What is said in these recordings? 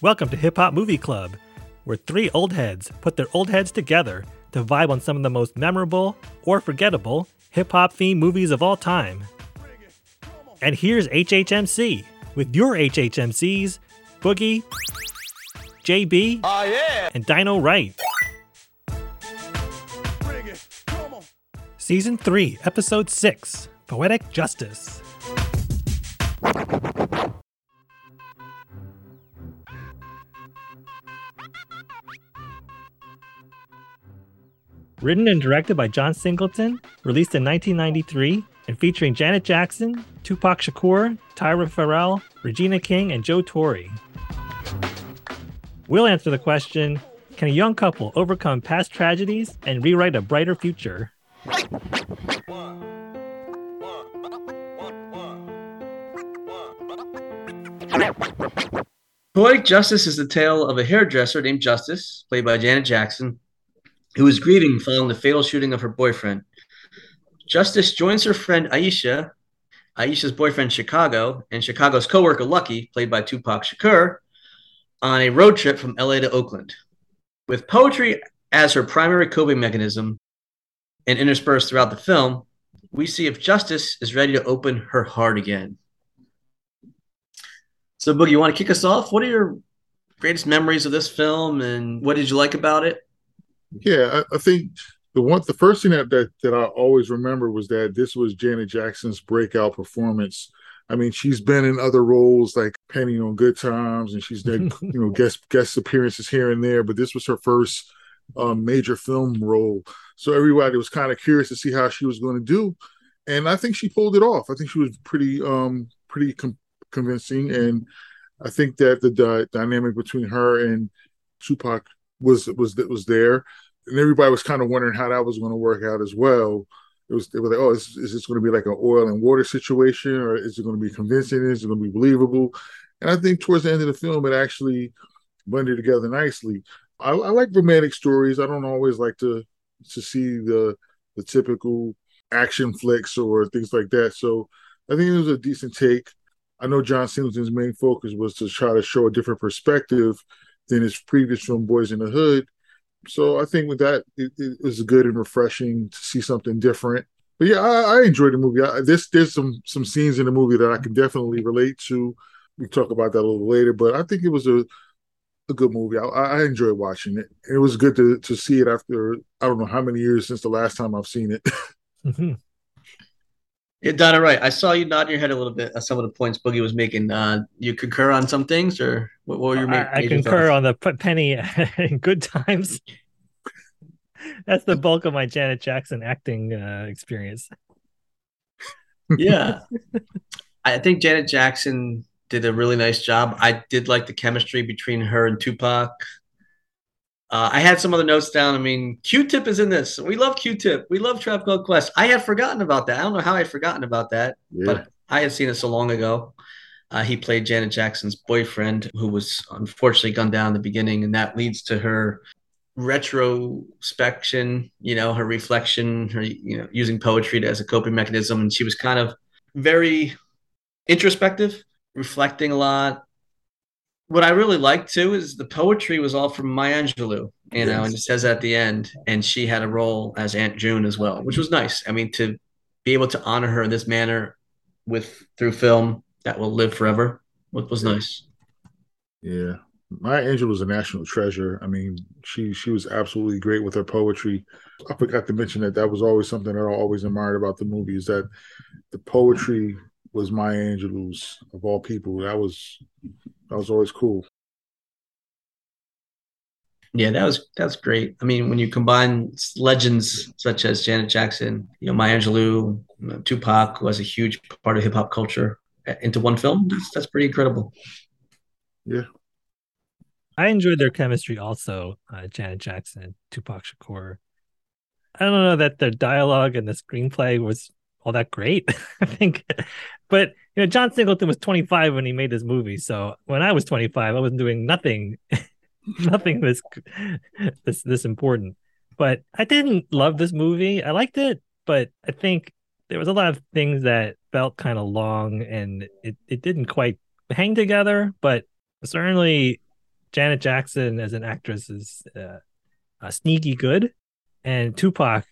Welcome to Hip Hop Movie Club, where three old heads put their old heads together to vibe on some of the most memorable or forgettable hip hop themed movies of all time. And here's HHMC with your HHMCs, Boogie, JB, and DynoWright. Season 3, Episode 6 Poetic Justice. Written and directed by John Singleton, released in 1993, and featuring Janet Jackson, Tupac Shakur, Tyra Ferrell, Regina King, and Joe Torry. We'll answer the question Can a young couple overcome past tragedies and rewrite a brighter future? Poetic Justice is the tale of a hairdresser named Justice, played by Janet Jackson, who was grieving following the fatal shooting of her boyfriend. Justice joins her friend Aisha, Aisha's boyfriend Chicago, and Chicago's coworker Lucky, played by Tupac Shakur, on a road trip from LA to Oakland. With poetry as her primary coping mechanism and interspersed throughout the film, we see if Justice is ready to open her heart again. So, Boogie, you want to kick us off? What are your greatest memories of this film, and what did you like about it? Yeah, I, I think the one, the first thing that, that that I always remember was that this was Janet Jackson's breakout performance. I mean, she's been in other roles like Penny on Good Times, and she's done you know guest guest appearances here and there, but this was her first um, major film role. So everybody was kind of curious to see how she was going to do, and I think she pulled it off. I think she was pretty um pretty com- convincing, and I think that the di- dynamic between her and Tupac was was that was there, and everybody was kind of wondering how that was going to work out as well. It was they were like, oh, is, is this going to be like an oil and water situation, or is it going to be convincing? Is it going to be believable? And I think towards the end of the film, it actually blended together nicely. I, I like romantic stories. I don't always like to to see the the typical action flicks or things like that. So I think it was a decent take. I know John Singleton's main focus was to try to show a different perspective than his previous film, Boyz n the Hood. So I think with that, it, it was good and refreshing to see something different. But yeah, I, I enjoyed the movie. I, this there's some some scenes in the movie that I can definitely relate to. We talk about that a little later, but I think it was a a good movie. I, I enjoyed watching it. It was good to to see it after I don't know how many years since the last time I've seen it. Mm-hmm. Yeah, Donna, right. I saw you nod your head a little bit at some of the points Boogie was making. Uh, you concur on some things, or what, what were your? I, I concur on the Penny in Good Times. That's the bulk of my Janet Jackson acting uh, experience. yeah, I think Janet Jackson did a really nice job. I did like the chemistry between her and Tupac. Uh, I had some other notes down. I mean, Q-Tip is in this. We love Q-Tip. We love Tribe Called Quest. I had forgotten about that. I don't know how I had forgotten about that, yeah. but I had seen it so long ago. Uh, he played Janet Jackson's boyfriend, who was unfortunately gunned down in the beginning, and that leads to her retrospection. You know, her reflection, her you know, using poetry as a coping mechanism, and she was kind of very introspective, reflecting a lot, what I really liked too is the poetry was all from Maya Angelou, you yes. know, and it says at the end, and she had a role as Aunt June as well, which was nice. I mean, to be able to honor her in this manner with through film that will live forever was nice. Yeah. Maya Angelou was a national treasure. I mean, she she was absolutely great with her poetry. I forgot to mention that that was always something that I always admired about the movie is that the poetry was Maya Angelou's of all people. That was that was always cool. Yeah, that was that's great. I mean, when you combine legends such as Janet Jackson, you know, Maya Angelou, Tupac, who was a huge part of hip hop culture, into one film, that's that's pretty incredible. Yeah, I enjoyed their chemistry also. Uh, Janet Jackson, Tupac Shakur. I don't know that their dialogue and the screenplay was all that great. I think, but you know, John Singleton was 25 when he made this movie. So when I was 25, I wasn't doing nothing, nothing this this this important. But I didn't love this movie. I liked it, but I think there was a lot of things that felt kind of long and it, it didn't quite hang together. But Certainly, Janet Jackson as an actress is uh, sneaky good, and Tupac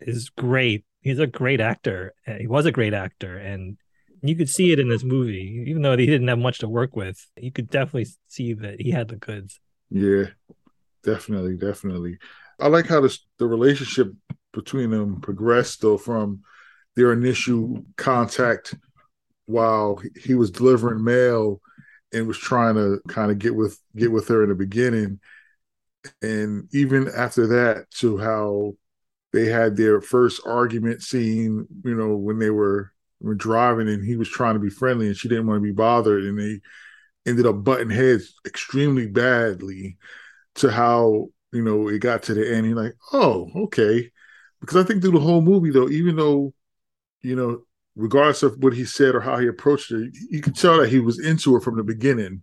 is great. He's a great actor. Uh, he was a great actor, and you could see it in this movie. Even though he didn't have much to work with, you could definitely see that he had the goods. Yeah, definitely, definitely. I like how the relationship between them progressed though from their initial contact while he was delivering mail and was trying to kind of get with get with her in the beginning and even after that to how they had their first argument scene you know when they were, were driving and he was trying to be friendly and she didn't want to be bothered. And they ended up butting heads extremely badly to how you know it got to the end. You're like oh okay. Because i think through the whole movie though even though you know regardless of what he said or how he approached her, you could tell that he was into her from the beginning.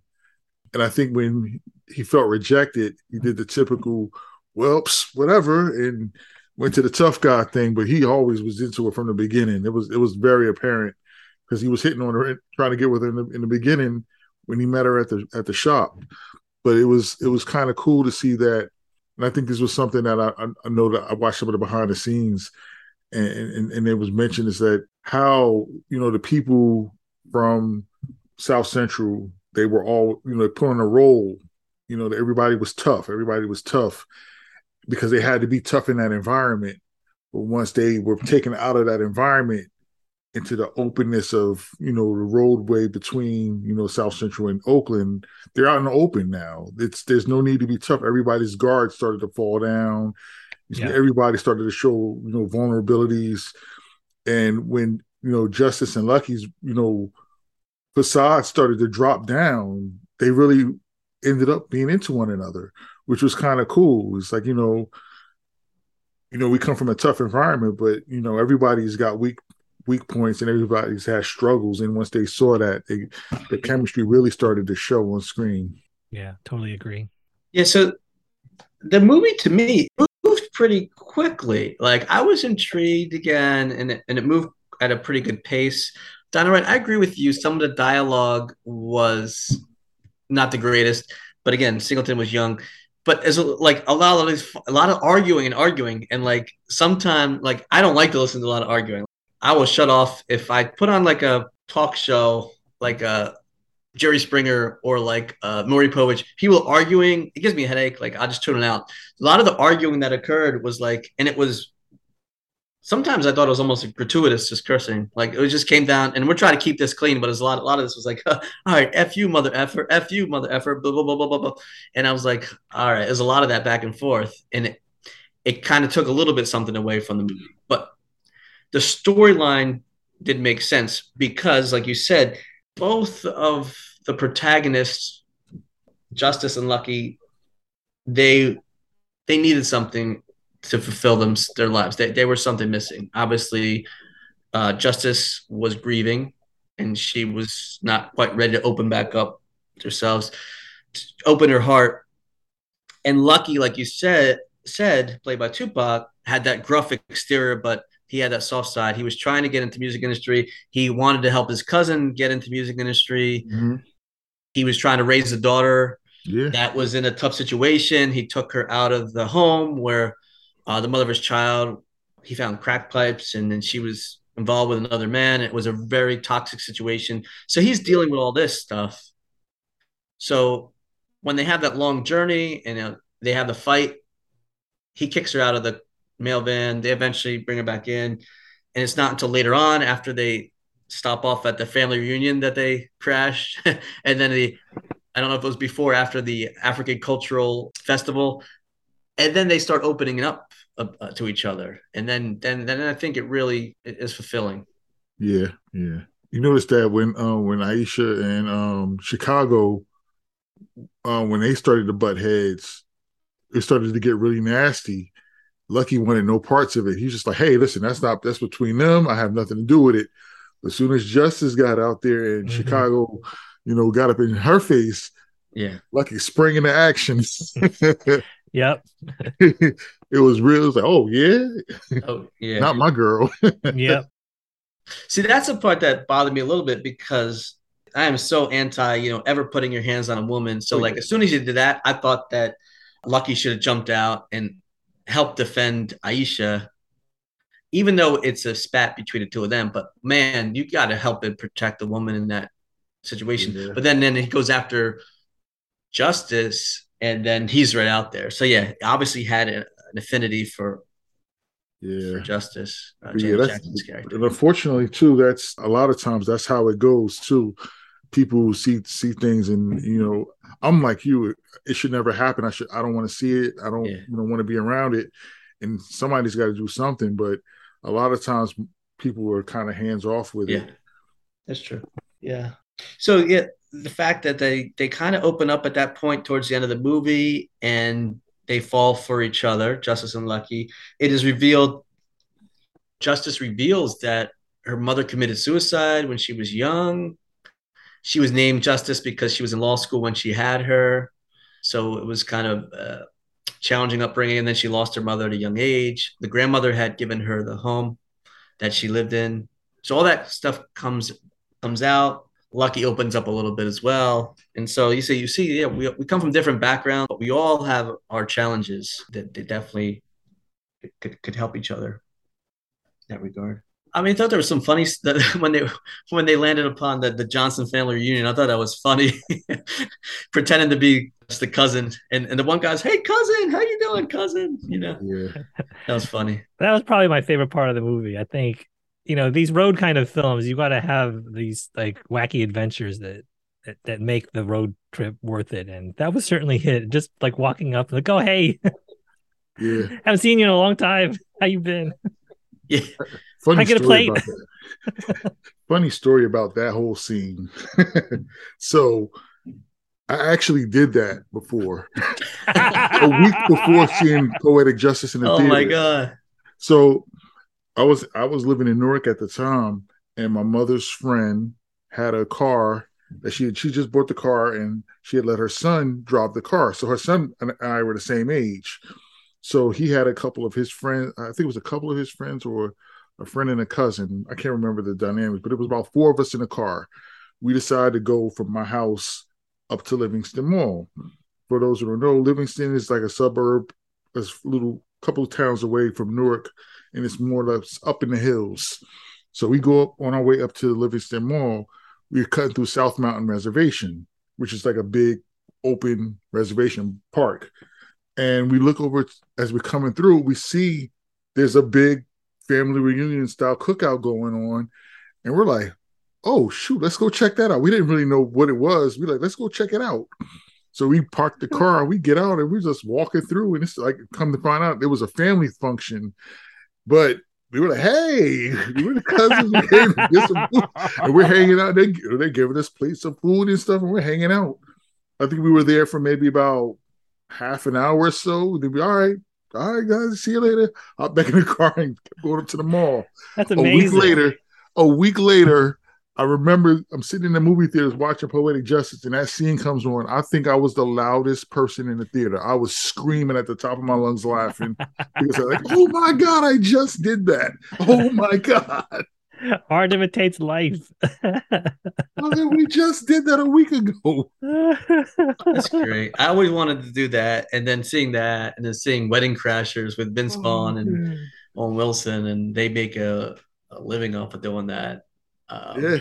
And I think when he felt rejected, he did the typical, well, whatever, and went to the tough guy thing. But he always was into it from the beginning. It was it was very apparent because he was hitting on her, trying to get with her in the, in the beginning when he met her at the at the shop. But it was it was kind of cool to see that, and I think this was something that I, I know that I watched some of the behind the scenes and, and, and it was mentioned is that how you know the people from South Central they were all you know put on a role. You know, everybody was tough. Everybody was tough because they had to be tough in that environment. But once they were taken out of that environment into the openness of you know the roadway between you know South Central and Oakland, they're out in the open now. It's there's no need to be tough. Everybody's guard started to fall down. Yeah. Everybody started to show, you know, vulnerabilities. And when, you know, Justice and Lucky's, you know, facade started to drop down, they really ended up being into one another, which was kind of cool. It's like, you know, you know, we come from a tough environment, but you know, everybody's got weak weak points and everybody's had struggles. And once they saw that, they, the chemistry really started to show on screen. Yeah, totally agree. Yeah, so the movie to me moved pretty quickly. Like I was intrigued again, and it, and it moved at a pretty good pace. DynoWright, I agree with you. Some of the dialogue was not the greatest, but again, Singleton was young. But as like a lot of these, a lot of arguing and arguing, and like sometimes like I don't like to listen to a lot of arguing. I will shut off if I put on like a talk show, like a Jerry Springer or like uh, Maury Povich, people arguing, it gives me a headache. Like I'll just tune it out. A lot of the arguing that occurred was like, and it was sometimes I thought it was almost gratuitous, just cursing. Like it just came down, and we're trying to keep this clean, but it's a lot. A lot of this was like, all right, f you, mother effer, f you, mother effer, blah blah blah blah blah blah. And I was like, all right, there's a lot of that back and forth, and it it kind of took a little bit something away from the movie, but the storyline did make sense because, like you said, both of the protagonists, Justice and Lucky, they they needed something to fulfill them their lives. They they were something missing. Obviously, uh, Justice was grieving, and she was not quite ready to open back up herself, open her heart. And Lucky, like you said, said played by Tupac, had that gruff exterior, but he had that soft side. He was trying to get into music industry. He wanted to help his cousin get into music industry. Mm-hmm. He was trying to raise a daughter yeah. that was in a tough situation. He took her out of the home where uh, the mother of his child. He found crack pipes, and then she was involved with another man. It was a very toxic situation. So he's dealing with all this stuff. So when they have that long journey and uh, they have the fight, he kicks her out of the mail van. They eventually bring her back in, and it's not until later on after they stop off at the family reunion that they crash, and then the I don't know if it was before after the African Cultural Festival, and then they start opening up uh, to each other, and then then then I think it really is fulfilling. Yeah, yeah. You notice that when uh, when Aisha and um, Chicago, uh, when they started to butt heads, it started to get really nasty Lucky wanted no parts of it. He's just like, hey, listen, that's not that's between them. I have nothing to do with it. As soon as Justice got out there in mm-hmm. Chicago, you know, got up in her face, yeah, Lucky sprang into action. yep. it was real. It was like, oh yeah, oh yeah, not my girl. yeah. See, that's the part that bothered me a little bit because I am so anti, you know, ever putting your hands on a woman. So Oh, like yeah. as soon as you did that, I thought that Lucky should have jumped out and helped defend Aisha, even though it's a spat between the two of them. But man, you got to help and protect the woman in that situation. Yeah. But then then he goes after Justice, and then he's right out there. So yeah, obviously had a, an affinity for Yeah. for Justice, uh, yeah, that's character. and unfortunately too. That's a lot of times that's how it goes too. People see see things and you know I'm like you. It should never happen. I should. I don't want to see it. I don't. Yeah. You know want to be around it. And somebody's got to do something. But a lot of times people are kind of hands off with Yeah, it. that's true. Yeah. So yeah, the fact that they they kind of open up at that point towards the end of the movie and they fall for each other, Justice and Lucky. It is revealed. Justice reveals that her mother committed suicide when she was young. She was named Justice because she was in law school when she had her. So it was kind of uh, challenging upbringing. And then she lost her mother at a young age. The grandmother had given her the home that she lived in. So all that stuff comes comes out. Lucky opens up a little bit as well. And so you see, you see, yeah, we, we come from different backgrounds, but we all have our challenges that they definitely could, could help each other in that regard. I mean, I thought there was some funny st- when they when they landed upon the, the Johnson family reunion. I thought that was funny, pretending to be just the cousin, and, and the one guy's, "Hey, cousin, how you doing, cousin?" You know, Yeah. that was funny. That was probably my favorite part of the movie. I think, you know, these road kind of films, you got to have these like wacky adventures that, that that make the road trip worth it. And that was certainly hit. Just like walking up, like, oh hey, Yeah. haven't seen you in a long time. How you been? Yeah, Funny I get a story plate? about that. Funny story about that whole scene. so I actually did that before. A week before seeing Poetic Justice in the oh theater. my god, So I was I was living in Newark at the time, and my mother's friend had a car that she had, she just bought the car and she had let her son drive the car. So her son and I were the same age. So he had a couple of his friends. I think it was a couple of his friends or a friend and a cousin. I can't remember the dynamics, but it was about four of us in the car. We decided to go from my house up to Livingston Mall. For those who don't know, Livingston is like a suburb, a little couple of towns away from Newark, and it's more or less up in the hills. So we go up on our way up to the Livingston Mall. We're cutting through South Mountain Reservation, which is like a big open reservation park. And we look over as we're coming through, we see there's a big family reunion style cookout going on. And we're like, oh, shoot, let's go check that out. We didn't really know what it was. We're like, let's go check it out. So we parked the car, we get out, and we're just walking through. And it's like, come to find out, it was a family function. But we were like, hey, we were the cousins. We came to get some food. And we're hanging out. They, they're giving us plates of food and stuff, and we're hanging out. I think we were there for maybe about half an hour or so. They'd be all right. All right, guys, see you later. Hop back in the car and go up to the mall. That's amazing. A week later, a week later, I remember I'm sitting in the movie theaters watching Poetic Justice, and that scene comes on. I think I was the loudest person in the theater. I was screaming at the top of my lungs, laughing because I'm like, "Oh my god, I just did that! Oh my god, Art imitates life. Oh, we just did that a week ago." that's great. I always wanted to do that, and then seeing that, and then seeing Wedding Crashers with Vince oh, Vaughn and Owen Wilson, and they make a, a living off of doing that. Um, Yeah,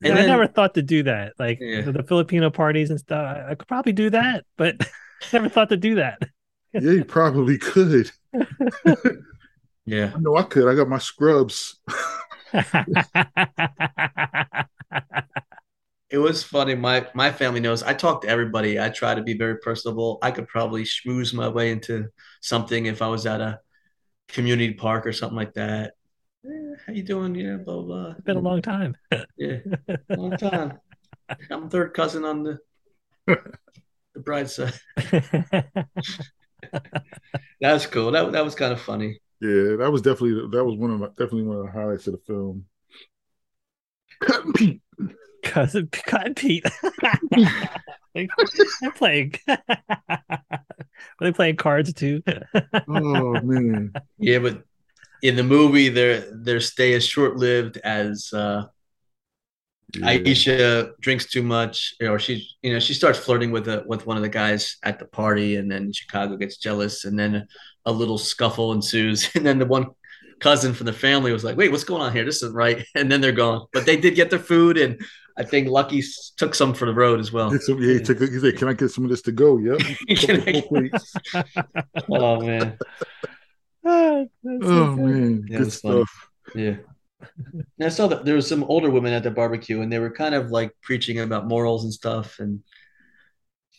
Yeah, And I never thought to do that. Like Yeah. the, the Filipino parties and stuff. I, I could probably do that, but never thought to do that. yeah, you probably could. Yeah, I know I could. I got my scrubs. it was funny. My my family knows I talk to everybody. I try to be very personable. I could probably schmooze my way into something if I was at a community park or something like that. Eh, how you doing? Yeah, blah blah. it's been a long time. Yeah, long time. I'm third cousin on the the bride's side. That's cool. That that was kind of funny. Yeah, that was definitely that was one of my definitely one of the highlights of the film. Cut Pete. Cousin Cotton Pete. they're playing. Are they playing cards too? Oh man. Yeah, but in the movie, their their stay is short lived as uh, Yeah. Aisha drinks too much, or she, you know, she starts flirting with a with one of the guys at the party, and then Chicago gets jealous, and then a little scuffle ensues, and then the one cousin from the family was like, "Wait, what's going on here? This isn't right," and then they're gone. But they did get their food, and I think Lucky took some for the road as well. Get some, yeah, he, took, he said, "Can I get some of this to go?" Yeah. Can I- oh man, So Oh man, Yeah, good it's funny. stuff. yeah. And I saw that there was some older women at the barbecue, and they were kind of like preaching about morals and stuff, and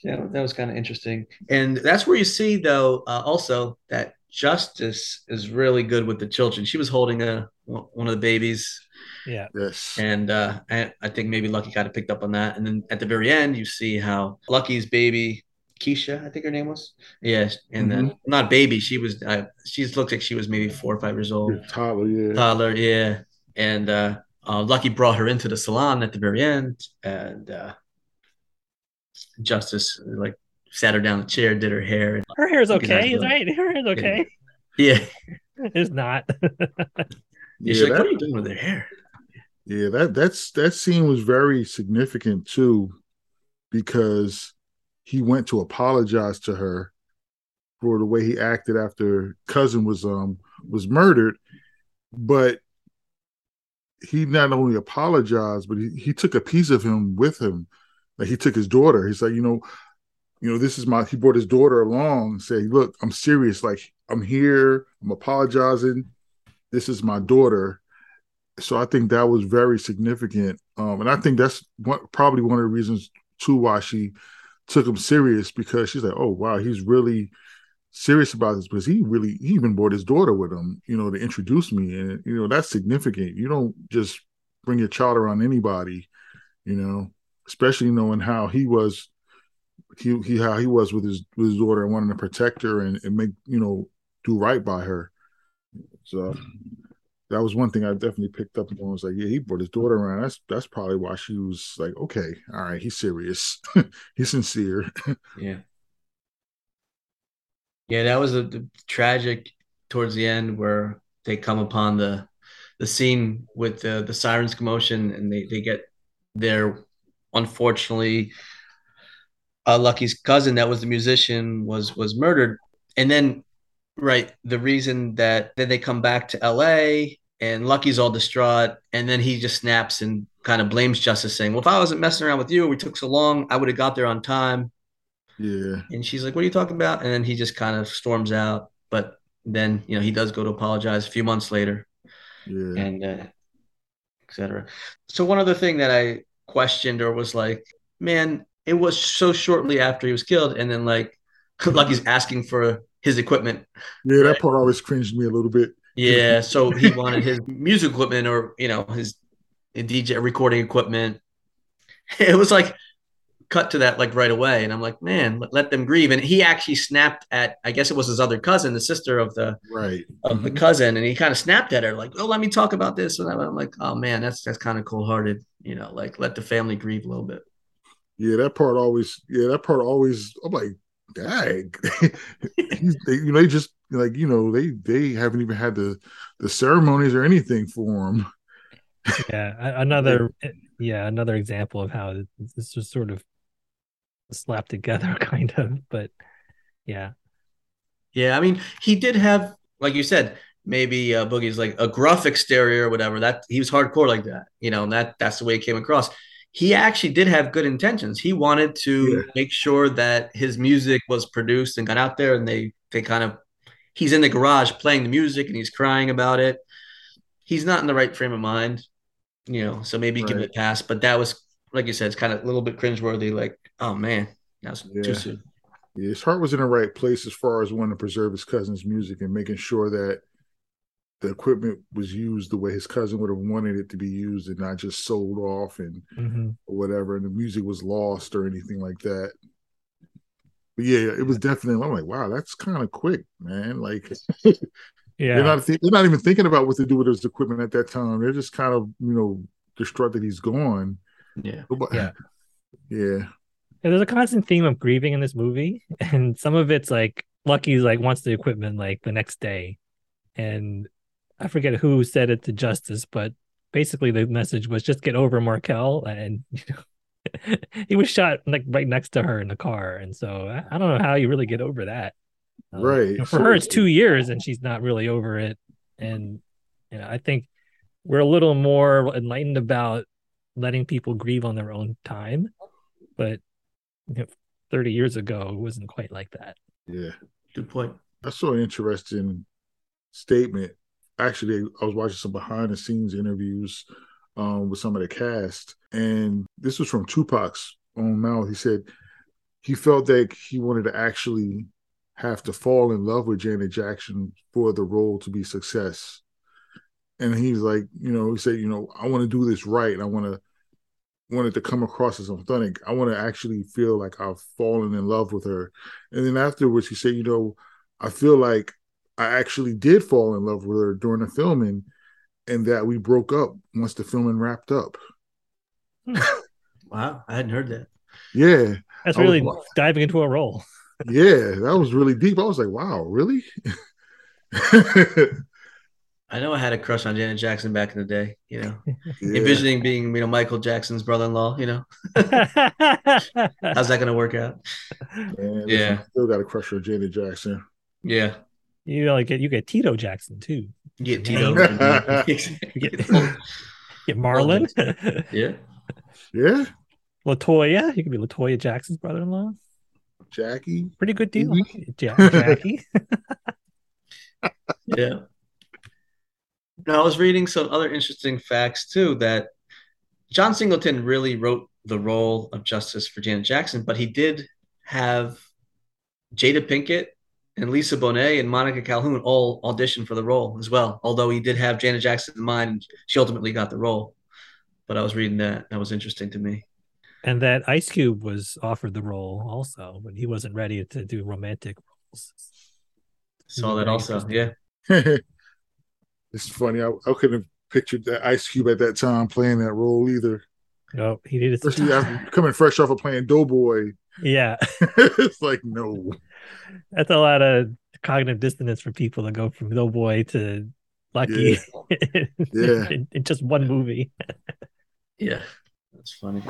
yeah, that was kind of interesting. And that's where you see, though, uh, also that Justice is really good with the children. She was holding a one of the babies, Yeah. Yes. and uh, I, I think maybe Lucky kind of picked up on that. And then at the very end, you see how Lucky's baby, Keisha, I think her name was, yes, and then not baby, she was, uh, she looked like she was maybe four or five years old, Yeah, Tyler, yeah. toddler, yeah. And uh, uh, Lucky brought her into the salon at the very end, and uh, Justice like sat her down in the chair, did her hair, and Her hair's Look okay, girl. right? Her hair's okay. yeah, It's not. she's Yeah, like, that- "What are you doing with her hair?" Yeah, that that's that scene was very significant too, because he went to apologize to her for the way he acted after cousin was um was murdered, but he not only apologized, but he, he took a piece of him with him. Like he took his daughter. He's like, you know, you know, this is my he brought his daughter along and said, Look, I'm serious, like I'm here, I'm apologizing. This is my daughter so I think that was very significant, um, and I think that's what, probably one of the reasons too why she took him serious because she's like, oh wow, he's really serious about this because he really he even brought his daughter with him, you know, to introduce me, and you know that's significant. You don't just bring your child around anybody, you know, especially knowing how he was, he he how he was with his with his daughter and wanting to protect her and, and make you know do right by her. So mm-hmm. That was one thing I definitely picked up on. Was like, yeah, he brought his daughter around. That's that's probably why she was like, okay, all right, he's serious, he's sincere. Yeah. Yeah, that was a, the tragic towards the end where they come upon the the scene with the the sirens commotion and they they get their unfortunately uh, Lucky's cousin that was the musician was was murdered and then right the reason that then they come back to LA and Lucky's all distraught and then he just snaps and kind of blames Justice saying well if I wasn't messing around with you we took so long I would have got there on time yeah, and she's like, "What are you talking about?" And then he just kind of storms out. But then, you know, he does go to apologize a few months later, yeah, and uh, etc. So one other thing that I questioned or was like, "Man, it was so shortly after he was killed, and then like, Lucky's asking for his equipment. yeah. That part always cringed me a little bit. Yeah, so he wanted his music equipment or you know his DJ recording equipment. It was like." cut to that like right away and i'm like man let, let them grieve and he actually snapped at i guess it was his other cousin the sister of the Right. of the Mhm. cousin and he kind of snapped at her like oh let me talk about this and i'm like oh man that's that's kind of cold-hearted you know like let the family grieve a little bit Yeah, that part always. Yeah, that part always. I'm like, dang. You know, they just like you know they they haven't even had the the ceremonies or anything for them yeah. Another yeah, another example of how this was sort of slapped together kind of, but yeah. yeah i mean he did have like you said maybe uh, boogie's like a gruff exterior or whatever that he was hardcore like that you know and that that's the way it came across he actually did have good intentions he wanted to Yeah. make sure that his music was produced and got out there and they they kind of he's in the garage playing the music and he's crying about it he's not in the right frame of mind you know so maybe give it a pass but that was like you said it's kind of a little bit cringeworthy like oh man that's Yeah. too soon Yeah, his heart was in the right place as far as wanting to preserve his cousin's music and making sure that the equipment was used the way his cousin would have wanted it to be used and not just sold off and Mhm. whatever, and the music was lost or anything like that. But yeah, it was definitely. I'm like, wow, that's kind of quick, man. Like Yeah. they're not think, they're not even thinking about what to do with his equipment at that time. They're just kind of you know distraught that he's gone. yeah But- Yeah. yeah, Yeah, there's a constant theme of grieving in this movie, and some of it's like Lucky's like wants the equipment like the next day, and I forget who said it to Justice, but basically the message was just get over Markell, and you know, he was shot like right next to her in the car, and so I, I don't know how you really get over that. Um, Right. you know, for her, it's two years, and she's not really over it. And you know, I think we're a little more enlightened about letting people grieve on their own time, but you know, 30 years ago, it wasn't quite like that. Yeah. Good point. I saw an interesting statement. Actually, I was watching some behind the scenes interviews um, with some of the cast, and this was from Tupac's own mouth. He said he felt that he wanted to actually have to fall in love with Janet Jackson for the role to be success. And he's like, you know, he said, you know, I want to do this right, I want to wanted to come across as authentic. I want to actually feel like I've fallen in love with her. And then afterwards, he said, you know, I feel like I actually did fall in love with her during the filming, and that we broke up once the filming wrapped up. Hmm. Wow, I hadn't heard that. Yeah, That's I was really wa- diving into a role. yeah, that was really deep. I was like, wow, really? I know I had a crush on Janet Jackson back in the day. You know, yeah. envisioning being you know Michael Jackson's brother-in-law. You know, how's that going to work out? Man, listen, Yeah. I still got a crush on Janet Jackson. Yeah, you know, like you get Tito Jackson too. you get Tito. You get, get Marlon, yeah, Yeah, Latoya. You could be Latoya Jackson's brother-in-law. Jackie. Pretty good deal. Mhm. Ja- Jackie. yeah. Now I was reading some other interesting facts too that John Singleton really wrote the role of Justice for Janet Jackson, but he did have Jada Pinkett and Lisa Bonet and Monica Calhoun all auditioned for the role as well. Although he did have Janet Jackson in mind, and she ultimately got the role. But I was reading that; that was interesting to me. and that Ice Cube was offered the role also, but he wasn't ready to do romantic roles. Saw that also. interesting. Yeah, it's funny. I, I couldn't have pictured that Ice Cube at that time playing that role either. No, he needed some Especially after coming fresh off of playing Doughboy. Yeah, it's like, no. That's a lot of cognitive dissonance for people to go from Doughboy to Lucky Yeah. in, in just one movie. yeah, that's funny.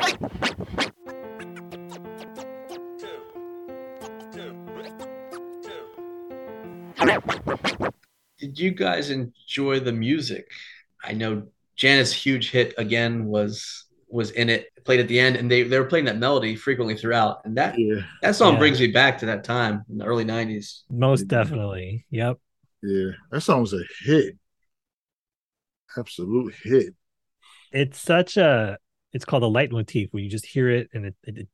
Did you guys enjoy the music? I know Janet's huge hit again was was in it, played at the end, and they, they were playing that melody frequently throughout. And that Yeah, that song Yeah. brings me back to that time in the early '90s. Most definitely. Yep. yeah. That song was a hit. Absolute hit. It's such a. It's called a leitmotif where you just hear it and it it, it,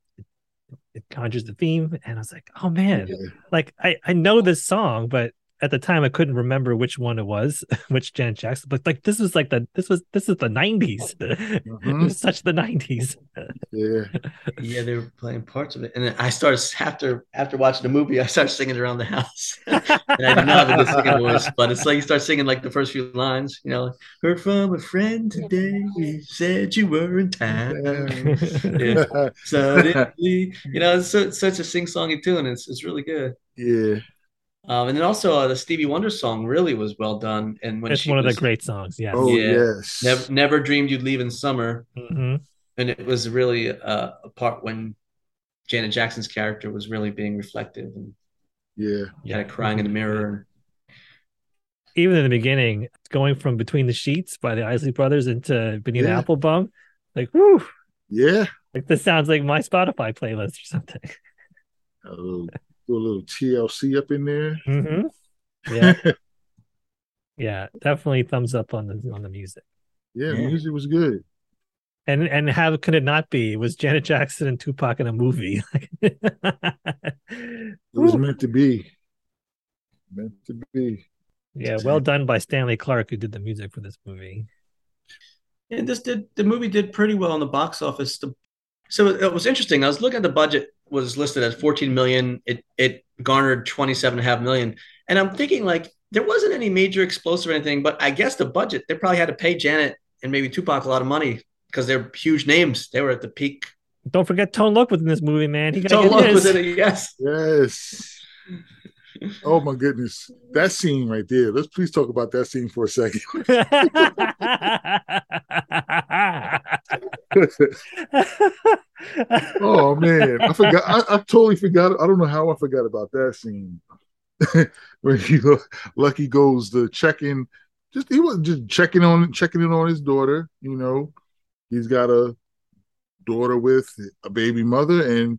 it conjures the theme. And I was like, oh man, Yeah. like I I know this song, but at the time I couldn't remember which one it was, which Janet Jackson. But like this was like the this was this is the nineties. it Mhm. was such the nineties. Yeah. Yeah, they were playing parts of it, and then I started after after watching the movie. I started singing around the house, and I did not have a good singing voice, but it's like you start singing like the first few lines. You know, like, heard from a friend today, said you were in town. Yeah. Suddenly, you know, it's, so, it's such a sing-songy tune. It's it's really good. yeah. Um, and then also uh, the Stevie Wonder song really was well done. And when it's she one of the great songs. Yes. Oh Yeah. yes. Never, never dreamed you'd leave in summer. hmm and it was really uh, a part when Janet Jackson's character was really being reflective and Yeah. kind of crying in the mirror. Even in the beginning, going from Between the Sheets by the Isley Brothers into Bonita Yeah. Applebum, like whoo, Yeah. like this sounds like my Spotify playlist or something. A little, do a little TLC up in there. hmm Yeah. yeah, definitely thumbs up on the on the music. Yeah, Yeah. music was good. And and how could it not be? It was Janet Jackson and Tupac in a movie. It was Woo. meant to be. Meant to be. yeah, well done by Stanley Clarke, who did the music for this movie. And this did the movie did pretty well in the box office. The, so it was interesting. I was looking at the budget was listed at 14 million. It it garnered 27 and a half million. And I'm thinking like there wasn't any major explosive or anything, but I guess the budget they probably had to pay Janet and maybe Tupac a lot of money because they're huge names. They were at the peak. Don't forget Tone Loc was in this movie, man. He got So get Loc his. was in it, yes. Yes. Oh my goodness, that scene right there. Let's please talk about that scene for a second. oh man, I forgot. I, I, totally forgot. I don't know how I forgot about that scene when he Lucky goes to check in. Just he was just checking on checking in on his daughter. You know, he's got a daughter with a baby mother, and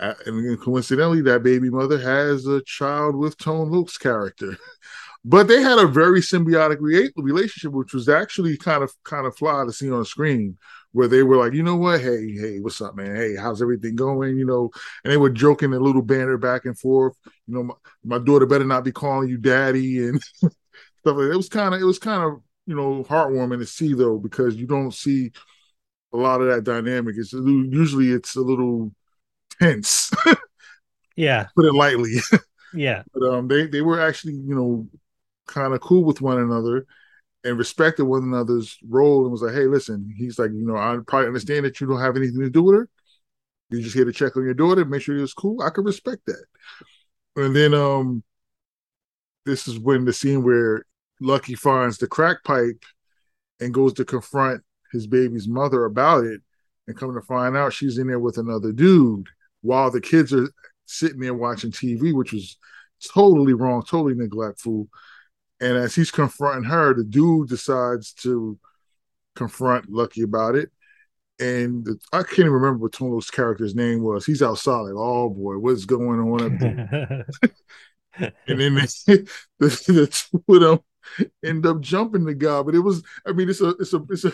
and coincidentally, that baby mother has a child with Tone Loc's character. but they had a very symbiotic re- relationship, which was actually kind of kind of fly to see on screen, where they were like, you know what, hey, hey, what's up, man? Hey, how's everything going? You know, and they were joking a little banter back and forth. You know, my, my daughter better not be calling you daddy and stuff like that. It was kind of it was kind of you know heartwarming to see though because you don't see a lot of that dynamic. It's usually it's a little tense. yeah, put it lightly. yeah, but um, they they were actually you know kind of cool with one another and respected one another's role and was like, hey, listen, he's like, you know, I probably understand that you don't have anything to do with her. You're just here to check on your daughter, make sure it's cool. I can respect that. And then um this is when the scene where Lucky finds the crack pipe and goes to confront his baby's mother about it and come to find out she's in there with another dude while the kids are sitting there watching TV, which was totally wrong, totally neglectful. And as he's confronting her, the dude decides to confront Lucky about it. And the, I can't even remember what Tone Loc's character's name was. He's outside, like, oh boy, what's going on up there? and then the, the, the two of them end up jumping the guy. But it was, I mean, it's a, it's a, it's a,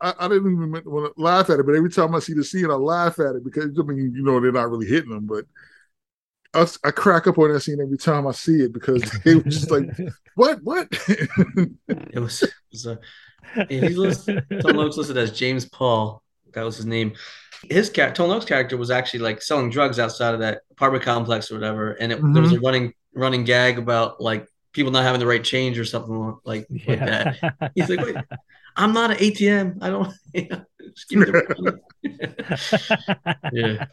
I, I didn't even want to laugh at it, but every time I see the scene, I laugh at it because I mean, you know, they're not really hitting them, but I, I crack up on that scene every time I see it because they were just like, "What? What?" it was. It was a, he's listed, Tone Loc's listed as James Paul. That was his name. His cat, Tone Loc's character, was actually like selling drugs outside of that apartment complex or whatever, and it, mm-hmm. there was a mm-hmm. running running gag about like people not having the right change or something like, yeah. like that. He's like, "Wait, I'm not an ATM. I don't." yeah.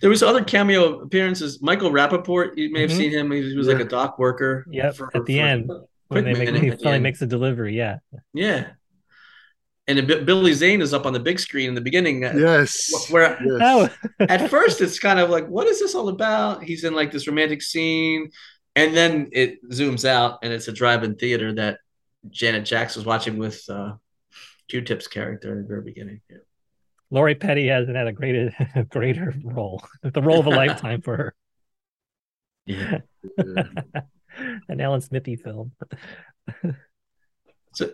There was other cameo appearances. Michael Rapaport, you may have mm-hmm. seen him. He was like a dock worker. Yep. For, at the end, when they make, he finally makes a delivery. Yeah. Yeah. And Billy Zane is up on the big screen in the beginning. Uh, yes. Where yes. Oh. at first it's kind of like, what is this all about? He's in like this romantic scene, and then it zooms out, and it's a drive-in theater that Janet Jackson was watching with uh, Q-Tip's character in the very beginning. Yeah. Lori Petty hasn't had a greater greater role, the role of a lifetime for her. Yeah. An Alan Smithee film. so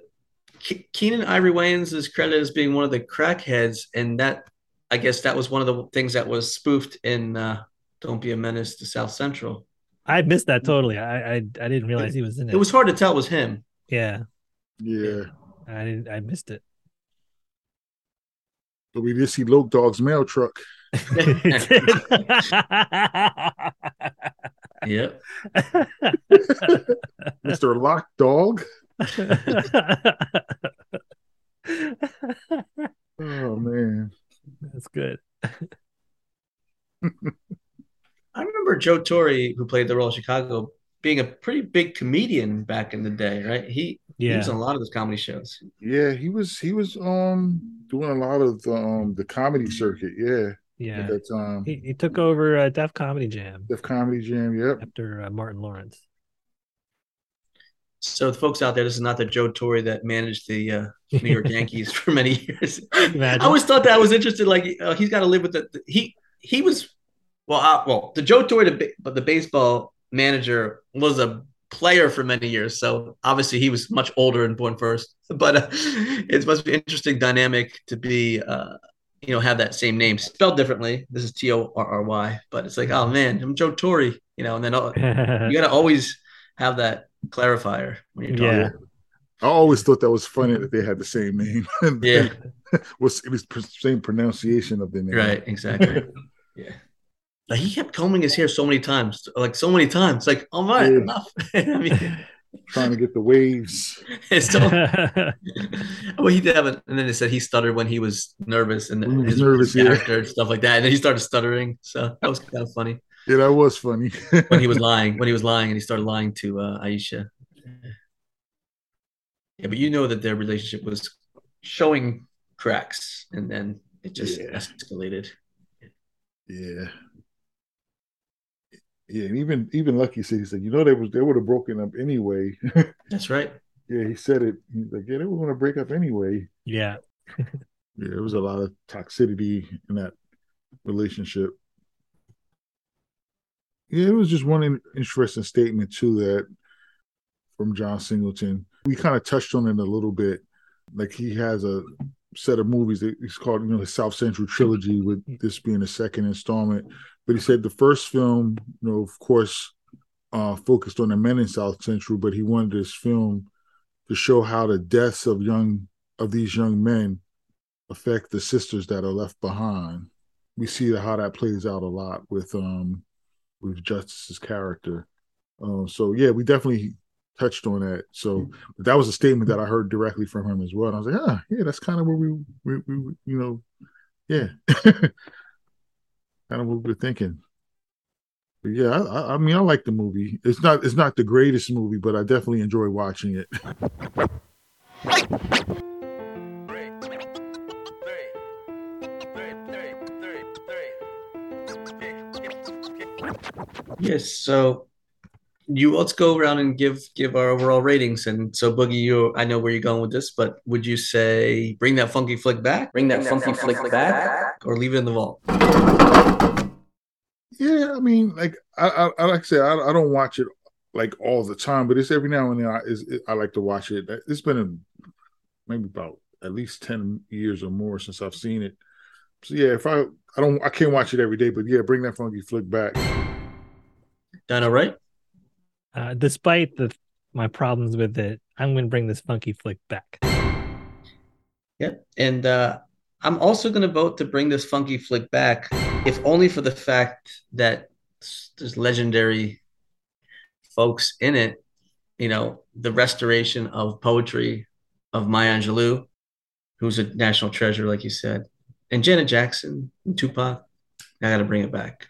Keenen Ivory Wayans is credited as being one of the crackheads, and that I guess that was one of the things that was spoofed in uh, "Don't Be a Menace to South Central." I missed that totally. I I, I didn't realize he was in it. It was hard to tell it was him. Yeah. Yeah. I didn't. I missed it. But we did see Loc Dog's mail truck. yep. Mr. Loc Dog. oh man. That's good. I remember Joe Torry, who played the role of Chicago, being a pretty big comedian back in the day, right? He yeah. he was on a lot of those comedy shows. Yeah, he was he was um doing a lot of the um the comedy circuit. Yeah. Yeah. At that time. He, he took over uh, Def Comedy Jam. Def Comedy Jam, yep. After uh, Martin Lawrence. So the folks out there, this is not the Joe Torre that managed the uh, New York Yankees for many years. Imagine. I always thought that I was interested. Like uh, he's got to live with the, the, he he was well uh, well the Joe Torre the, but the baseball manager was a player for many years. So obviously he was much older and born first. But uh, it must be interesting dynamic to be, uh, you know, have that same name spelled differently. This is T O R R Y, but it's like, oh man, I'm Joe Torre, you know, and then uh, you got to always have that clarifier when you're talking. Yeah. I always thought that was funny that they had the same name. yeah. was it was the same pronunciation of the name. Right, exactly. yeah. Like he kept combing his hair so many times, like so many times. Like, all right, yeah. enough. I mean, trying to get the waves. It's still, well, he did have it, and then it said he stuttered when he was nervous and he was his nervous, yeah. character and stuff like that. And then he started stuttering, so that was kind of funny Yeah, that was funny. when he was lying. When he was lying, and he started lying to uh, Aisha. Yeah, but you know that their relationship was showing cracks, and then it just Yeah. escalated. yeah. Yeah, and even even Lucky said he said, you know, they was they would have broken up anyway. That's right. yeah, he said it. He's like, yeah, they were going to break up anyway. yeah. Yeah, there was a lot of toxicity in that relationship. Yeah, it was just one in- interesting statement too that from John Singleton. We kind of touched on it a little bit. Like he has a set of movies that he's called, you know, the South Central trilogy, with this being the second installment. But he said the first film, you know, of course, uh, focused on the men in South Central, but he wanted this film to show how the deaths of young of these young men affect the sisters that are left behind. We see how that plays out a lot with um with Justice's character. Uh, so yeah, we definitely touched on that. So that was a statement that I heard directly from him as well. And I was like, ah, yeah, that's kind of where we, we, we you know, yeah, kind of what we're thinking. But yeah, I, I- I mean, I like the movie. It's not it's not the greatest movie, but I definitely enjoy watching it. Yes. So you let's go around and give give our overall ratings. And so Boogie, you I know where you're going with this, but would you say bring that funky flick back, bring that funky flick back, or leave it in the vault? Yeah, I mean, like I, I, I like I said, I, I don't watch it like all the time, but it's every now and then I is I like to watch it. It's been a, maybe about at least ten years or more since I've seen it. So yeah, if I I don't I can't watch it every day, but yeah, bring that funky flick back. DynoWright? Uh, despite the my problems with it, I'm going to bring this funky flick back. Yep. And uh, I'm also going to vote to bring this funky flick back, if only for the fact that there's legendary folks in it. You know, the restoration of poetry of Maya Angelou, who's a national treasure, like you said, and Janet Jackson and Tupac. I got to bring it back.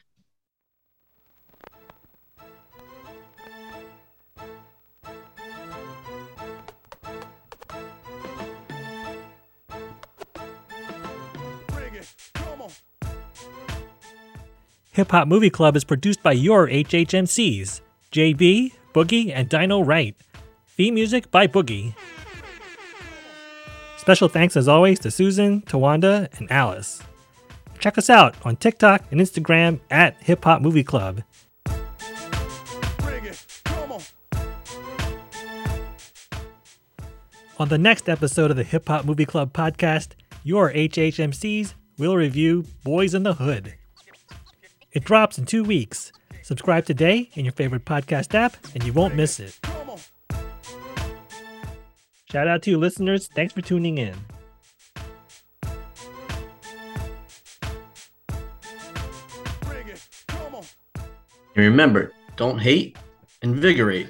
Hip Hop Movie Club is produced by your HHMCs, JB, Boogie, and DynoWright. Theme music by Boogie. Special thanks as always to Susan, Towanda, and Alice. Check us out on TikTok and Instagram at Hip Hop Movie Club. On the next episode of the Hip Hop Movie Club podcast, your HHMCs will review Boyz n the Hood. It drops in two weeks. Subscribe today in your favorite podcast app, and you won't miss it. Shout out to you listeners. Thanks for tuning in. And remember, don't hate, invigorate.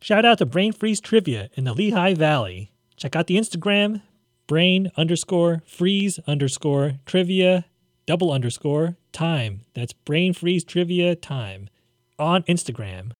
Shout out to Brain Freeze Trivia in the Lehigh Valley. Check out the Instagram, brain underscore freeze underscore trivia double underscore time. That's Brain Freeze Trivia time on Instagram.